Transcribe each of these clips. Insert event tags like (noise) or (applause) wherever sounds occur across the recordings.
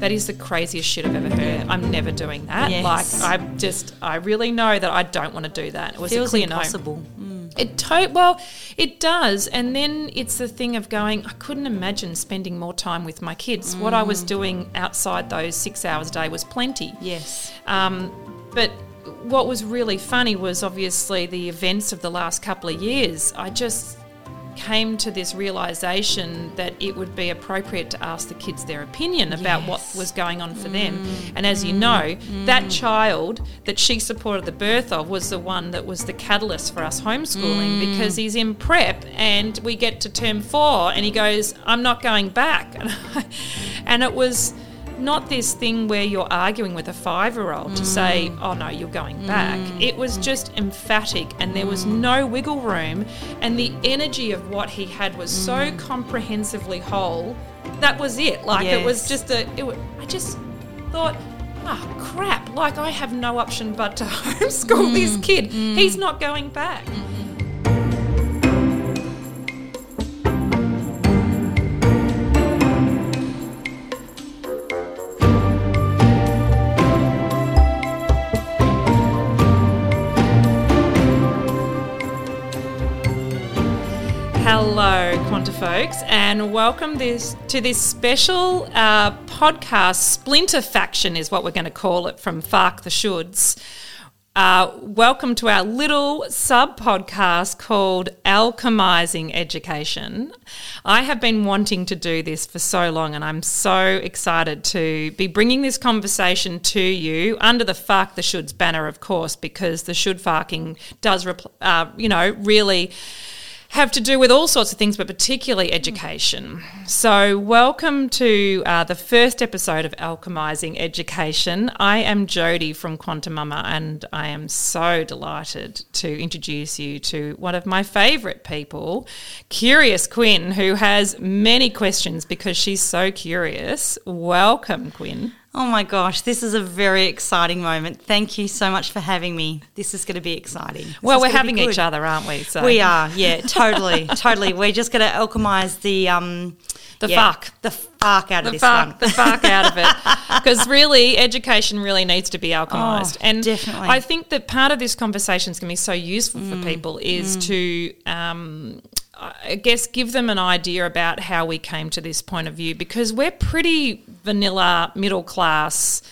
that is the craziest shit I've ever heard. I'm never doing that. Yes. Like I just, I really know that I don't want to do that. It was Feels a clear no. impossible. It to- well, it does, and then it's the thing of going. I couldn't imagine spending more time with my kids. What I was doing outside those six hours a day was plenty. Yes. Um, but what was really funny was obviously the events of the last couple of years. I just came to this realization that it would be appropriate to ask the kids their opinion about what was going on for mm. them. And as you know, mm. that child that she supported the birth of was the one that was the catalyst for us homeschooling mm. because he's in prep and we get to term four and he goes, I'm not going back. (laughs) and it was not this thing where you're arguing with a five year old to say, mm. oh no, you're going mm. back. It was just emphatic and there was no mm. wiggle room. And the energy of what he had was so comprehensively whole. That was it. Like it was just a, it I just thought, oh crap, like I have no option but to (laughs) homeschool this kid. He's not going back. Hello, folks, and welcome this to this special uh, podcast. Splinter Faction is what we're going to call it from Faark the Shoulds. Uh, welcome to our little sub podcast called Alchemizing Education. I have been wanting to do this for so long, and I'm so excited to be bringing this conversation to you under the Faark the Shoulds banner, of course, because the should farking does, repl- uh, you know, really have to do with all sorts of things, but particularly education. So, welcome to uh, the first episode of Alchemizing Education. I am Jodi from QuantiMama, and I am so delighted to introduce you to one of my favourite people, Curious Quinn, who has many questions because she's so curious. Welcome, Quinn. Oh my gosh, this is a very exciting moment. Thank you so much for having me. This is going to be exciting. This Well, we're having each other, aren't we? So We are, yeah, totally, (laughs) totally. We're just going to alchemize the um, The yeah, fuck. the fuck out of the this fuck, one. the fuck out of it. (laughs) Because really, education really needs to be alchemized. Oh, and definitely. I think that part of this conversation is going to be so useful Mm, for people is to, um, I guess, give them an idea about how we came to this point of view because we're pretty vanilla, middle class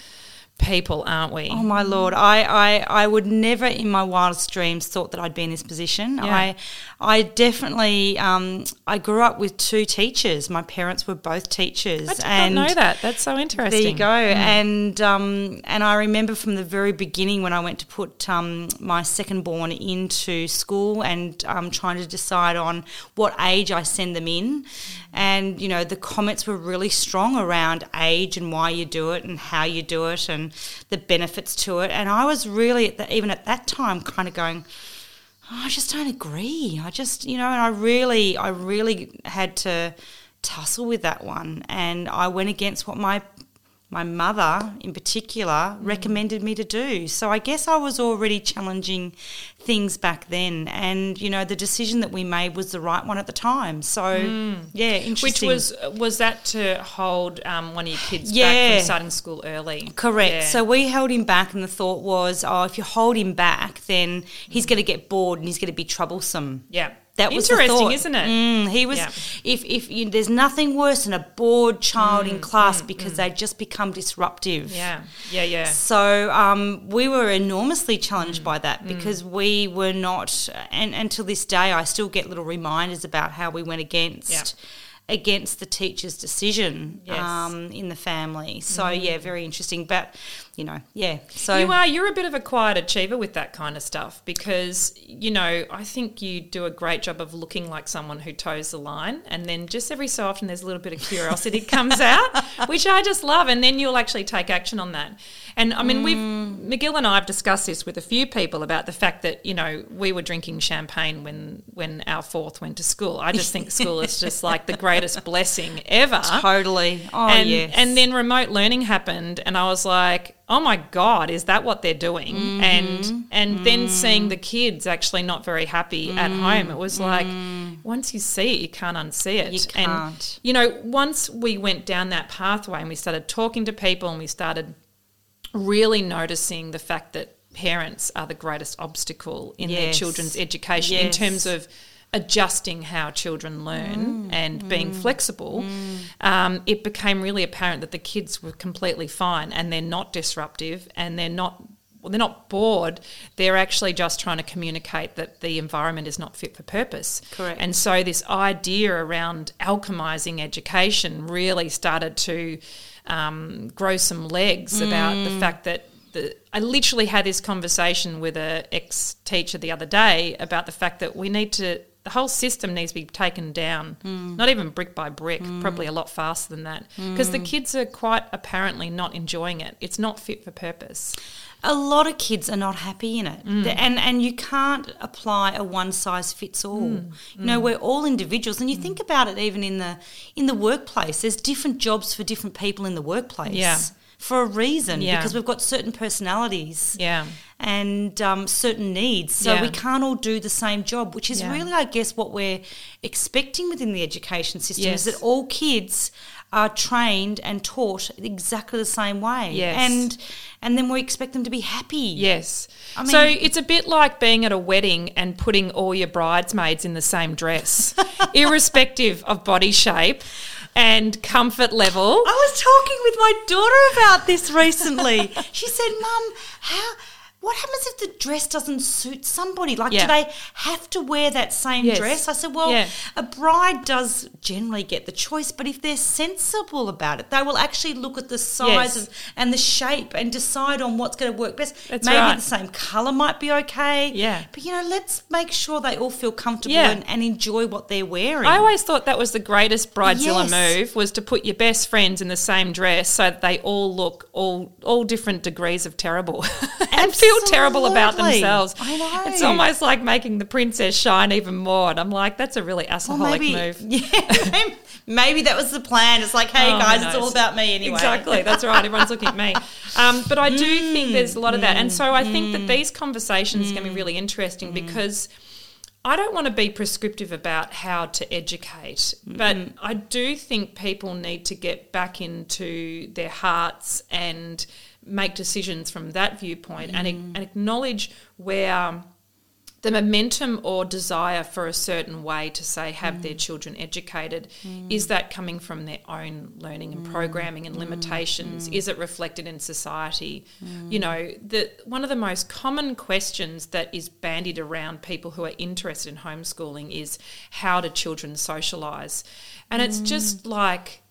people, aren't we? Oh my lord, I, I, I would never in my wildest dreams thought that I'd be in this position. Yeah. I I definitely um, I grew up with two teachers. My parents were both teachers. I did and not know that. That's so interesting. There you go. And um, and I remember from the very beginning when I went to put um, my second born into school and um, trying to decide on what age I send them in. And, you know, the comments were really strong around age and why you do it and how you do it and the benefits to it. And I was really, at the, even at that time, kind of going, "Oh, I just don't agree. I just, you know, and I really, I really had to tussle with that one. And I went against what my my mother in particular mm. recommended me to do. So I guess I was already challenging things back then and you know the decision that we made was the right one at the time. So mm. yeah, interesting. Which was was that to hold um, one of your kids back Yeah. from starting school early? Correct. Yeah. So we held him back, and the thought was, oh, if you hold him back, then he's mm. going to get bored and he's going to be troublesome. yeah, That was interesting, isn't it? Mm, he was. Yeah. If if you, there's nothing worse than a bored child Mm, in class because they just become disruptive. Yeah, yeah, yeah. So um, we were enormously challenged by Mm. that because we were not, and until this day, I still get little reminders about how we went against. Yeah. Against the teacher's decision Yes. Mm. um, in the family. So, yeah, very interesting. But, you know, yeah. So, you are. You're a bit of a quiet achiever with that kind of stuff because you know I think you do a great job of looking like someone who toes the line, and then just every so often there's a little bit of curiosity comes out, (laughs) which I just love, and then you'll actually take action on that. And I mean, we've mm. McGill and I have discussed this with a few people about the fact that you know we were drinking champagne when when our fourth went to school. I just think school is just like the greatest blessing ever. totally. Oh, and yes. and then remote learning happened and i was like oh my god is that what they're doing Mm-hmm. and and then seeing the kids actually not very happy at Mm. home it was like once you see it you can't unsee it You and can't. you know once we went down that pathway and we started talking to people and we started really noticing the fact that parents are the greatest obstacle in their children's education in terms of adjusting how children learn and being flexible, um, it became really apparent that the kids were completely fine and they're not disruptive and they're not. Well, they're not bored. They're actually just trying to communicate that the environment is not fit for purpose. Correct. And so this idea around alchemizing education really started to um, grow some legs about the fact that the, I literally had this conversation with a ex teacher the other day about the fact that we need to the whole system needs to be taken down, hmm. not even brick by brick, hmm. probably a lot faster than that, because the hmm. kids are quite apparently not enjoying it. It's not fit for purpose. a lot of kids are not happy in it Mm. And and you can't apply a one size fits all Mm. you know we're all individuals and you think about it even in the in the workplace there's different jobs for different people in the workplace Yeah. For a reason Yeah. because we've got certain personalities Yeah. and um, certain needs. So Yeah. we can't all do the same job, which is really, I guess, what we're expecting within the education system Yes. is that all kids are trained and taught exactly the same way. Yes. And and then we expect them to be happy. Yes. I so it's a bit like being at a wedding and putting all your bridesmaids in the same dress, (laughs) irrespective of body shape and comfort level. I was talking with my daughter about this recently. she said, "Mum, how what happens if the dress doesn't suit somebody? Like, Yeah. do they have to wear that same Yes. dress? I said, Well, Yeah. a bride does generally get the choice, but if they're sensible about it, they will actually look at the size Yes. and the shape and decide on what's going to work best. That's Maybe right. the same colour might be okay. Yeah. But, you know, let's make sure they all feel comfortable Yeah. and, and enjoy what they're wearing. I always thought that was the greatest bridezilla Yes. move was to put your best friends in the same dress so that they all look all all different degrees of terrible (laughs) and feel terrible about themselves. I know. It's almost like making the princess shine even more. And I'm like, that's a really alcoholic move. (laughs) Yeah, maybe that was the plan. It's like, hey Oh, guys, it's all about me anyway. Exactly, that's right. Everyone's looking at me. Um, but I do think hmm. there's a lot of that. And so I think that hmm. these conversations can be hmm. really interesting because I don't want to be prescriptive about how to educate, but I do think people need to get back into their hearts and make decisions from that viewpoint and, mm. and acknowledge where the momentum or desire for a certain way to say have their mm. children educated mm. is that coming from their own learning and mm. programming and limitations? Is it reflected in society? You know the one of the most common questions that is bandied around people who are interested in homeschooling is how do children socialize and it's just like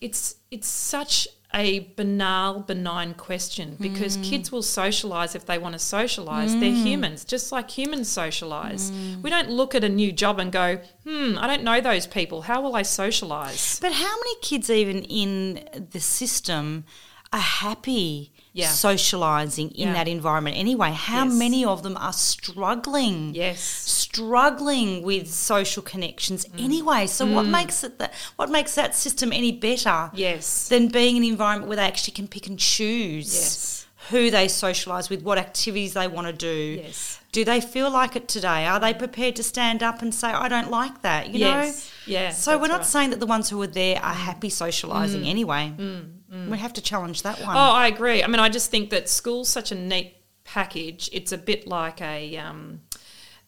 it's it's such a banal, benign question because mm. kids will socialize if they want to socialize. They're mm. humans, just like humans socialize. Mm. We don't look at a new job and go, hmm, I don't know those people. How will I socialize? But how many kids, even in the system, are happy Yeah. socializing in Yeah. that environment anyway? How Yes. many of them are struggling? Yes. Struggling with social connections Mm. anyway. So what makes it that what makes that system any better Yes. than being in an environment where they actually can pick and choose Yes. who they socialise with, what activities they want to do. Yes. Do they feel like it today? Are they prepared to stand up and say, I don't like that? You Yes. know? Yeah, So we're not right. saying that the ones who are there are happy socialising Mm. anyway. We have to challenge that one. Oh, I agree. I mean, I just think that school's such a neat package. It's a bit like a um,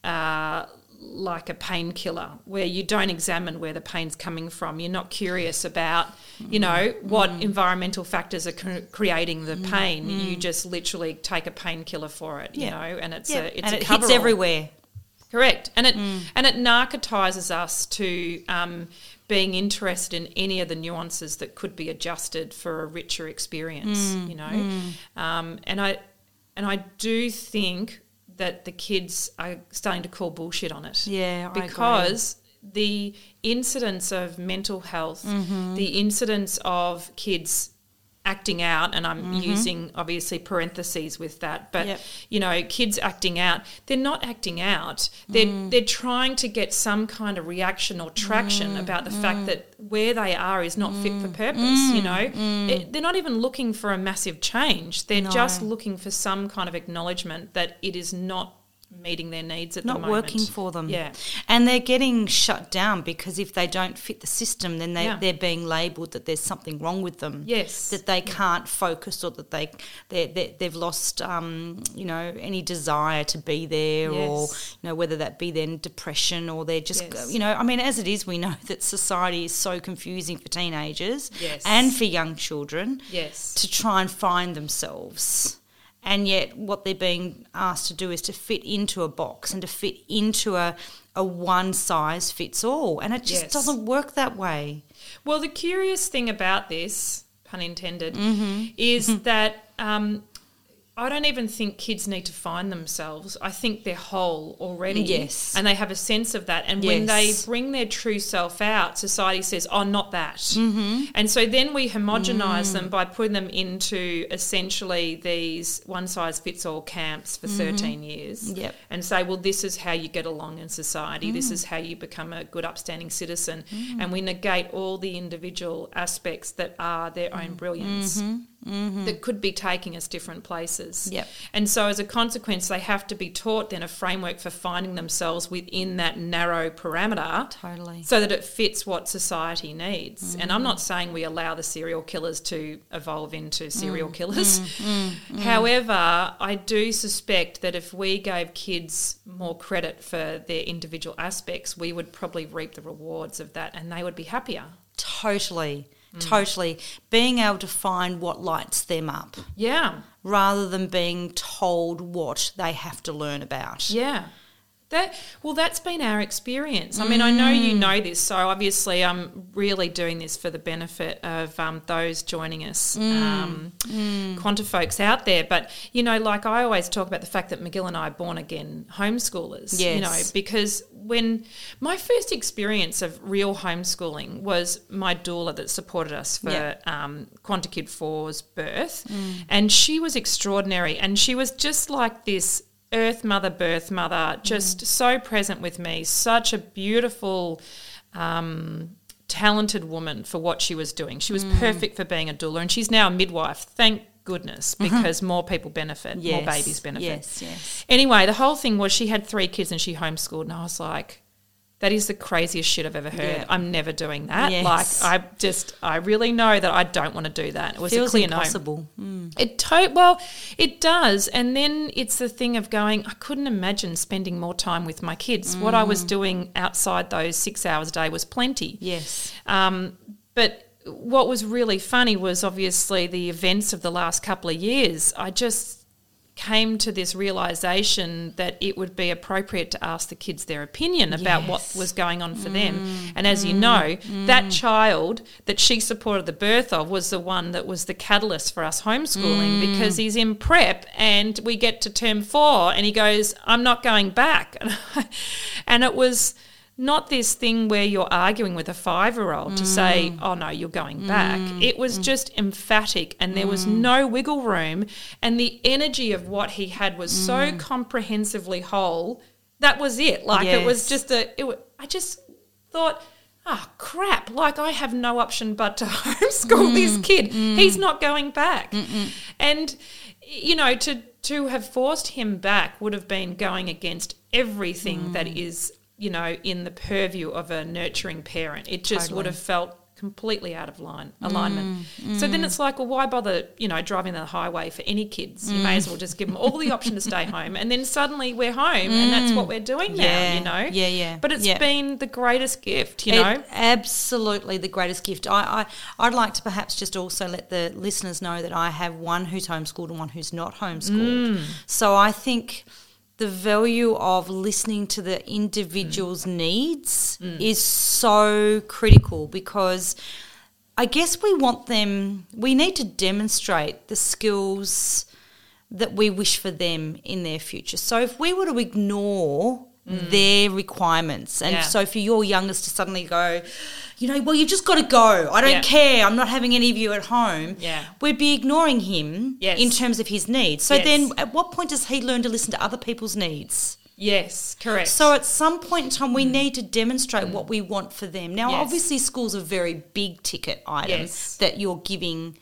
uh, like a painkiller where you don't examine where the pain's coming from. You're not curious about, you know, what environmental factors are cre- creating the pain. You just literally take a painkiller for it, you know, and it's yeah. a it's and a it hits everywhere. Correct, and it and it narcotizes us to um, being interested in any of the nuances that could be adjusted for a richer experience. You know, um, and I and I do think that the kids are starting to call bullshit on it. Yeah, because the incidence of mental health, Mm-hmm. the incidence of kids acting out, and I'm using obviously parentheses with that, but Yep. you know, kids acting out, they're not acting out. They're Mm. they're trying to get some kind of reaction or traction Mm. about the fact that where they are is not fit for purpose. Mm. You know, It- they're not even looking for a massive change. They're No. just looking for some kind of acknowledgement that it is not meeting their needs at not the moment. working for them. Yeah. And they're getting shut down because if they don't fit the system, then they, Yeah. they're being labelled that there's something wrong with them. Yes. That they can't focus or that they, they, they, they've lost, um, you know, any desire to be there or, you know, whether that be then depression or they're just, Yes. you know, I mean, as it is, we know that society is so confusing for teenagers Yes. and for young children Yes. to try and find themselves. And yet, what they're being asked to do is to fit into a box and to fit into a, a one size fits all. And it just Yes. doesn't work that way. Well, the curious thing about this, pun intended, Mm-hmm. is that um, I don't even think kids need to find themselves. I think they're whole already. Yes. And they have a sense of that. And when they bring their true self out, society says, oh, not that. Mm-hmm. And so then we homogenize Mm. them by putting them into essentially these one size fits all camps for 13 years Yep. and say, well, this is how you get along in society. This is how you become a good, upstanding citizen. And we negate all the individual aspects that are their own brilliance Mm-hmm. that could be taking us different places. Yep. And so, as a consequence, they have to be taught then a framework for finding themselves within that narrow parameter Totally. so that it fits what society needs. And I'm mm-hmm. not saying we allow the serial killers to evolve into mm. serial killers. Mm. Mm. However, I do suspect that if we gave kids more credit for their individual aspects, we would probably reap the rewards of that and they would be happier. Totally. Mm. Totally. Being able to find what lights them up Yeah. rather than being told what they have to learn about. Yeah. That well, that's been our experience. I mean, I know you know this, so obviously I'm really doing this for the benefit of um, those joining us, um, quanta folks out there. But you know, like I always talk about the fact that McGill and I are born again homeschoolers. Yes. You know, because when my first experience of real homeschooling was my doula that supported us for Yeah. um, Quanta Kid 4's birth, and she was extraordinary, and she was just like this earth mother, birth mother, just so present with me, such a beautiful. Um, talented woman for what she was doing. She was perfect for being a doula, and she's now a midwife. Thank goodness, because more people benefit, more babies benefit. Yes, yes. Anyway, the whole thing was she had three kids and she homeschooled, and I was like, that is the craziest shit I've ever heard. Yeah. I'm never doing that. Yes. Like, I just, I really know that I don't want to do that. It was Feels a clear no. impossible. Mm. It to- well, it does, and then it's the thing of going. I couldn't imagine spending more time with my kids. What I was doing outside those six hours a day was plenty. Yes. Um, but what was really funny was obviously the events of the last couple of years. I just came to this realization that it would be appropriate to ask the kids their opinion about what was going on for them. Mm. And as you know, mm. Mm. that child that she supported the birth of was the one that was the catalyst for us homeschooling because he's in prep and we get to term four and he goes, I'm not going back. (laughs) and it was not this thing where you're arguing with a five year old to say, mm. oh no, you're going back. Mm. It was mm. just emphatic and there was no wiggle room. And the energy of what he had was so comprehensively whole. That was it. Like it was just a, it, I just thought, oh crap, like I have no option but to (laughs) homeschool this kid. He's not going back. And, you know, to, to have forced him back would have been going against everything that is, you know, in the purview of a nurturing parent. It just would have felt completely out of line alignment. Mm, so then mm. it's like, well, why bother, you know, driving the highway for any kids? You may mm. as well just give them all the option to stay (laughs) home, and then suddenly we're home, and that's what we're doing now. You know, Yeah, yeah. But it's Yeah. been the greatest gift, you It- know. absolutely the greatest gift. I, I, I'd like to perhaps just also let the listeners know that I have one who's homeschooled and one who's not homeschooled. Mm. So I think the value of listening to the individual's Mm. needs is so critical because I guess we want them, we need to demonstrate the skills that we wish for them in their future. So if we were to ignore their requirements. And Yeah. so for your youngest to suddenly go, you know, well, you've just got to go. I don't Yeah. care. I'm not having any of you at home. Yeah. We'd be ignoring him Yes. in terms of his needs. So Yes. then at what point does he learn to listen to other people's needs? Yes, correct. So at some point in time, we need to demonstrate what we want for them. Now, Mm. Yes. obviously, schools are very big ticket items Yes. that you're giving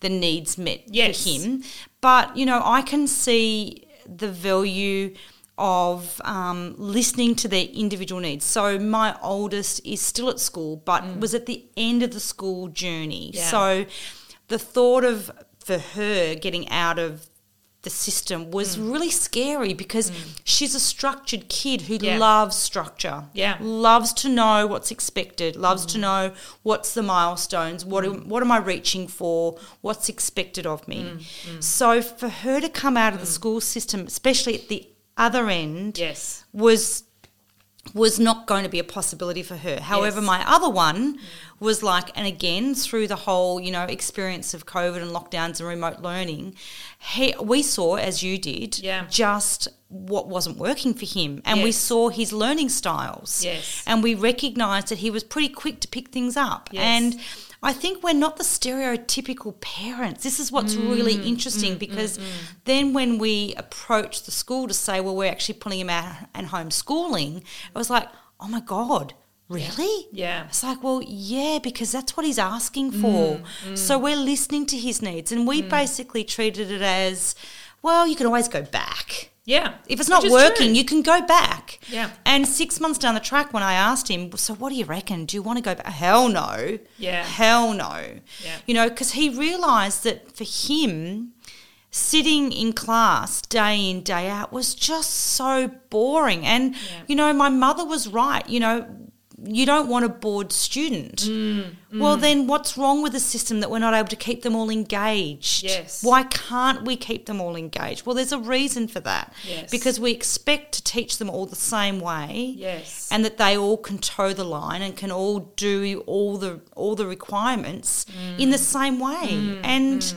the needs met Yes. for him. But, you know, I can see the value of um, listening to their individual needs. So my oldest is still at school, but was at the end of the school journey. Mm. Yeah. So the thought of for her getting out of the system was Mm. really scary because she's a structured kid who Yeah. loves structure. Yeah. Loves to know what's expected, loves Mm. to know what's the milestones, what am, what am I reaching for, what's expected of me. Mm, So for her to come out of the school system, especially at the other end, yes. was was not going to be a possibility for her. However, Yes. my other one was like, and again through the whole you know experience of COVID and lockdowns and remote learning, he, we saw as you did, Yeah. just what wasn't working for him, and we saw his learning styles, Yes. and we recognised that he was pretty quick to pick things up, Yes. and. I think we're not the stereotypical parents. This is what's really Mm, interesting mm, mm, because mm, then when we approach the school to say, well, we're actually pulling him out and homeschooling, it was like, oh my God, really? Yeah. It's like, well, yeah, because that's what he's asking for. Mm, So we're listening to his needs. And we basically treated it as, well, you can always go back. Yeah. If it's not working, true. you can go back. Yeah. And six months down the track, when I asked him, so what do you reckon? Do you want to go back? Hell no. Yeah. Hell no. Yeah. You know, because he realised that for him, sitting in class day in, day out was just so boring. And, Yeah. you know, my mother was right. You know, you don't want a bored student. Mm, Well, then what's wrong with the system that we're not able to keep them all engaged? Yes. Why can't we keep them all engaged? Well, there's a reason for that. Yes. Because we expect to teach them all the same way. Yes. And that they all can toe the line and can all do all the all the requirements in the Mm. same way. and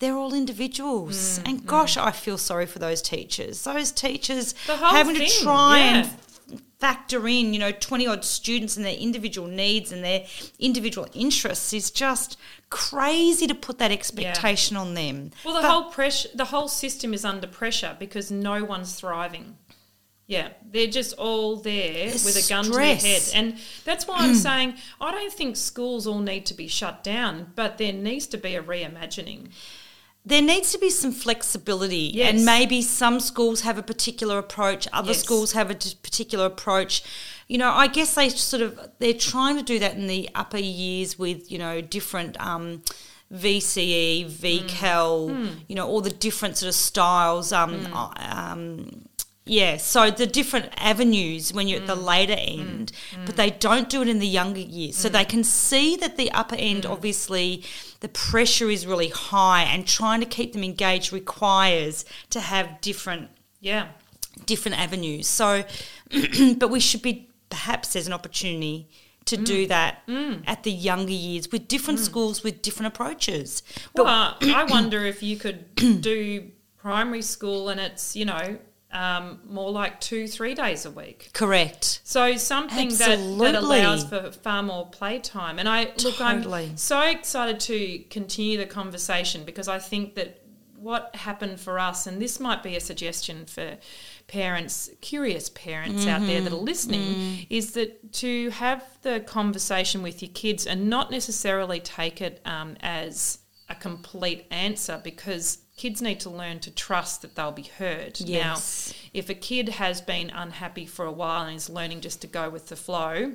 they're all individuals. Mm. and gosh, I feel sorry for those teachers. Those teachers having thing, to try and yeah. Factor in, you know, 20 odd students and their individual needs and their individual interests is just crazy to put that expectation on them. Well, the But- whole pressure, the whole system is under pressure because no one's thriving. Yeah, they're just all there The with a gun to their head, and that's why I'm mm. saying I don't think schools all need to be shut down, but there needs to be a reimagining. There needs to be some flexibility Yes. and maybe some schools have a particular approach other Yes. schools have a particular approach you know i guess they sort of they're trying to do that in the upper years with you know different um, VCE, VCAL, you know, all the different sort of styles. Um, um, yeah, so the different avenues when you're at the mm. later end, mm. but mm. they don't do it in the younger years. So they can see that the upper end, obviously, the pressure is really high, and trying to keep them engaged requires to have different Yeah, different avenues. So, (clears throat) but we should be perhaps there's an opportunity to do that at the younger years with different schools with different approaches. But well, I wonder if you could (clears throat) do primary school and it's you know um, more like two, three days a week. correct. So something that, that allows for far more playtime. And I look, Totally. I'm so excited to continue the conversation because I think that what happened for us, and this might be a suggestion for parents, curious parents out there that Mm-hmm. are listening, is that to have the conversation with your kids and not necessarily take it um, as a complete answer because kids need to learn to trust that they'll be heard. Yes. Now, if a kid has been unhappy for a while and is learning just to go with the flow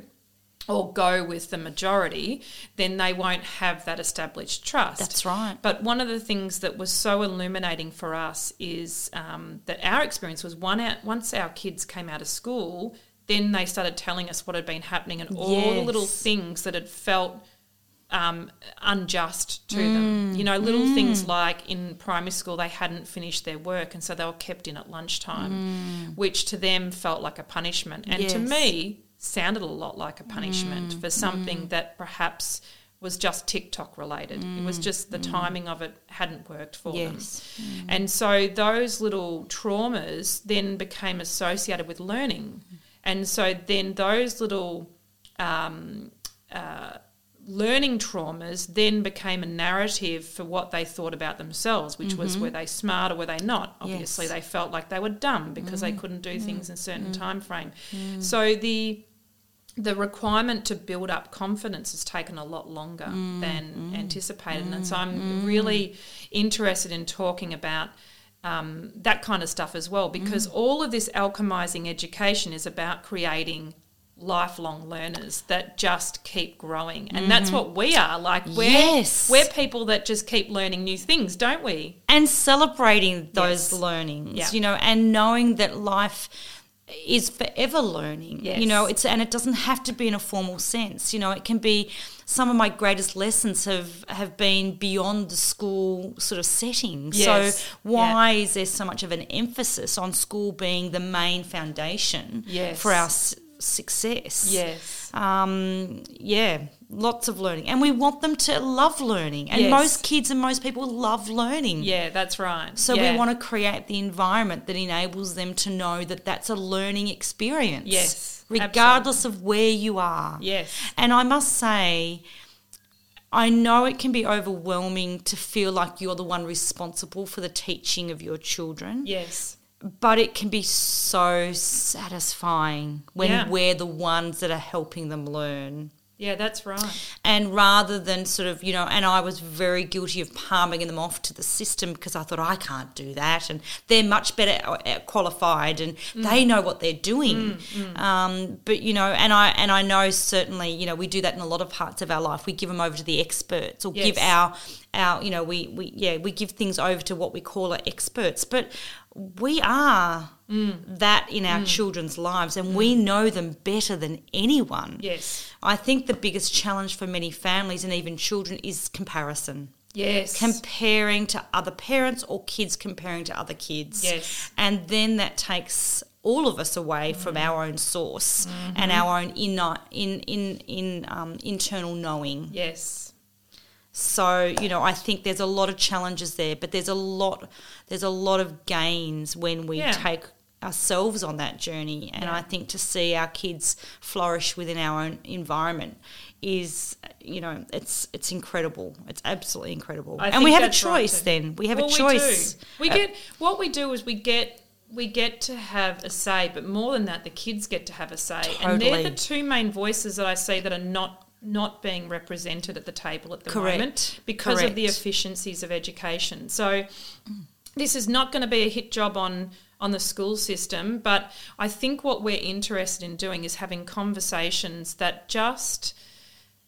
or go with the majority, then they won't have that established trust. That's right. But one of the things that was so illuminating for us is um, that our experience was one out, once our kids came out of school, then they started telling us what had been happening and all the little things that had felt um, unjust to Mm, them. You know, little things like in primary school they hadn't finished their work and so they were kept in at lunchtime, which to them felt like a punishment. And to Mm. Yes. Mm, me, sounded a lot like a punishment for something that perhaps was just TikTok related. It was just the timing of it hadn't worked for them. Yes. And so those little traumas then became associated with learning. And so then those little um, uh, learning traumas then became a narrative for what they thought about themselves, which was mm-hmm. were they smart or were they not? Obviously, Yes. they felt like they were dumb because they mm-hmm. couldn't do mm-hmm. things in a certain time frame. So the the requirement to build up confidence has taken a lot longer than anticipated. And so I'm really interested in talking about um, that kind of stuff as well, because all of this alchemizing education is about creating lifelong learners that just keep growing. And that's mm-hmm. what we are. Like we're Yes. we're people that just keep learning new things, don't we? and celebrating those Yes. learnings Yeah. you know and knowing that life is forever learning Yes. you know it's and it doesn't have to be in a formal sense you know it can be some of my greatest lessons have have been beyond the school sort of setting Yes. so why is there so much of an emphasis on school being the main foundation Yes. for our success Yes. um, yeah, lots of learning, and we want them to love learning. And Yes. most kids and most people love learning. Yeah, that's right. So Yeah. we want to create the environment that enables them to know that that's a learning experience. Yes, regardless of where you are. Yes. And I must say, I know it can be overwhelming to feel like you're the one responsible for the teaching of your children Yes. But it can be so satisfying when Yeah. we're the ones that are helping them learn. Yeah, that's right. And rather than sort of, you know, and I was very guilty of palming them off to the system because I thought I can't do that, and they're much better uh, qualified and they know what they're doing. Um, but you know, and I and I know certainly, you know, we do that in a lot of parts of our life. We give them over to the experts, or give our our, you know, we we yeah, we give things over to what we call our experts, but we are mm. that in our mm. children's lives, and mm. we know them better than anyone. Yes. I think the biggest challenge for many families and even children is comparison. Yes. Comparing to other parents or kids comparing to other kids. Yes. And then that takes all of us away from our own source and mm-hmm. our own inner, in, in, in, um, internal knowing. yes. So, you know, I think there's a lot of challenges there, but there's a lot there's a lot of gains when we Yeah. take ourselves on that journey. And Yeah. I think to see our kids flourish within our own environment is you know, it's it's incredible. It's absolutely incredible. I and we have a that's right choice then. We have Well, a choice. We, we Uh, get what we do is we get we get to have a say, but more than that, the kids get to have a say, and they're the two main voices that I see that are not not being represented at the table at the Correct. moment because of the efficiencies of education. So this is not going to be a hit job on on the school system, but I think what we're interested in doing is having conversations that just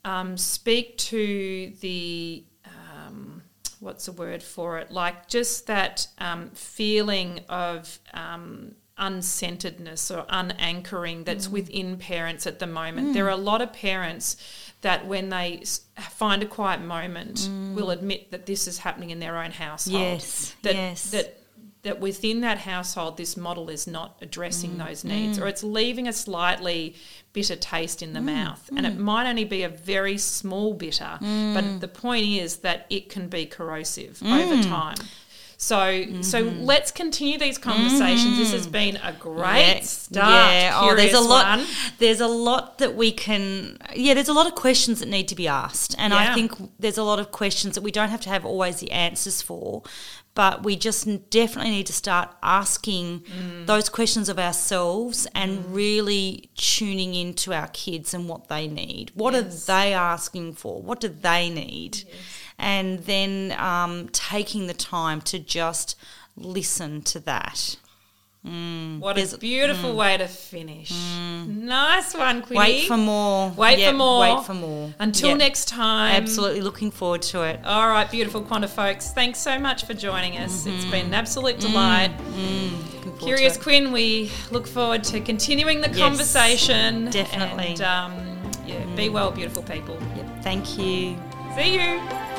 um, speak to the um, what's the word for it? Like just that um, feeling of um, uncenteredness or unanchoring that's Mm. within parents at the moment. There are a lot of parents that when they find a quiet moment will admit that this is happening in their own household. Mm. Yes, That, yes. That that within that household this model is not Mm. addressing those needs or it's leaving a slightly bitter taste Mm. in the mouth and it might only be a very small bitter Mm. but the point is that it can be corrosive Mm. over time so so Mm-hmm. let's continue these conversations this has been a great Yeah, start Yeah, oh, there's a lot. one. There's a lot that we can. Yeah, there's a lot of questions that need to be asked, and Yeah. I think there's a lot of questions that we don't have to have always the answers for, but we just definitely need to start asking Mm. those questions of ourselves and really tuning into our kids and what they need. What Yes. are they asking for? What do they need? And then um, taking the time to just listen to that. what There's- a beautiful way to finish nice one Quinny. Mm. Wait for more. Wait Yep, for more. Wait for more. until Yep. next time Absolutely looking forward to it. All right, beautiful Quanta folks. Thanks so much for joining us. It's been an absolute delight. Forward Curious. Quinn, we look forward to continuing the Yes, conversation. definitely. And um, yeah, be well, beautiful people. Yep. Thank you. See you.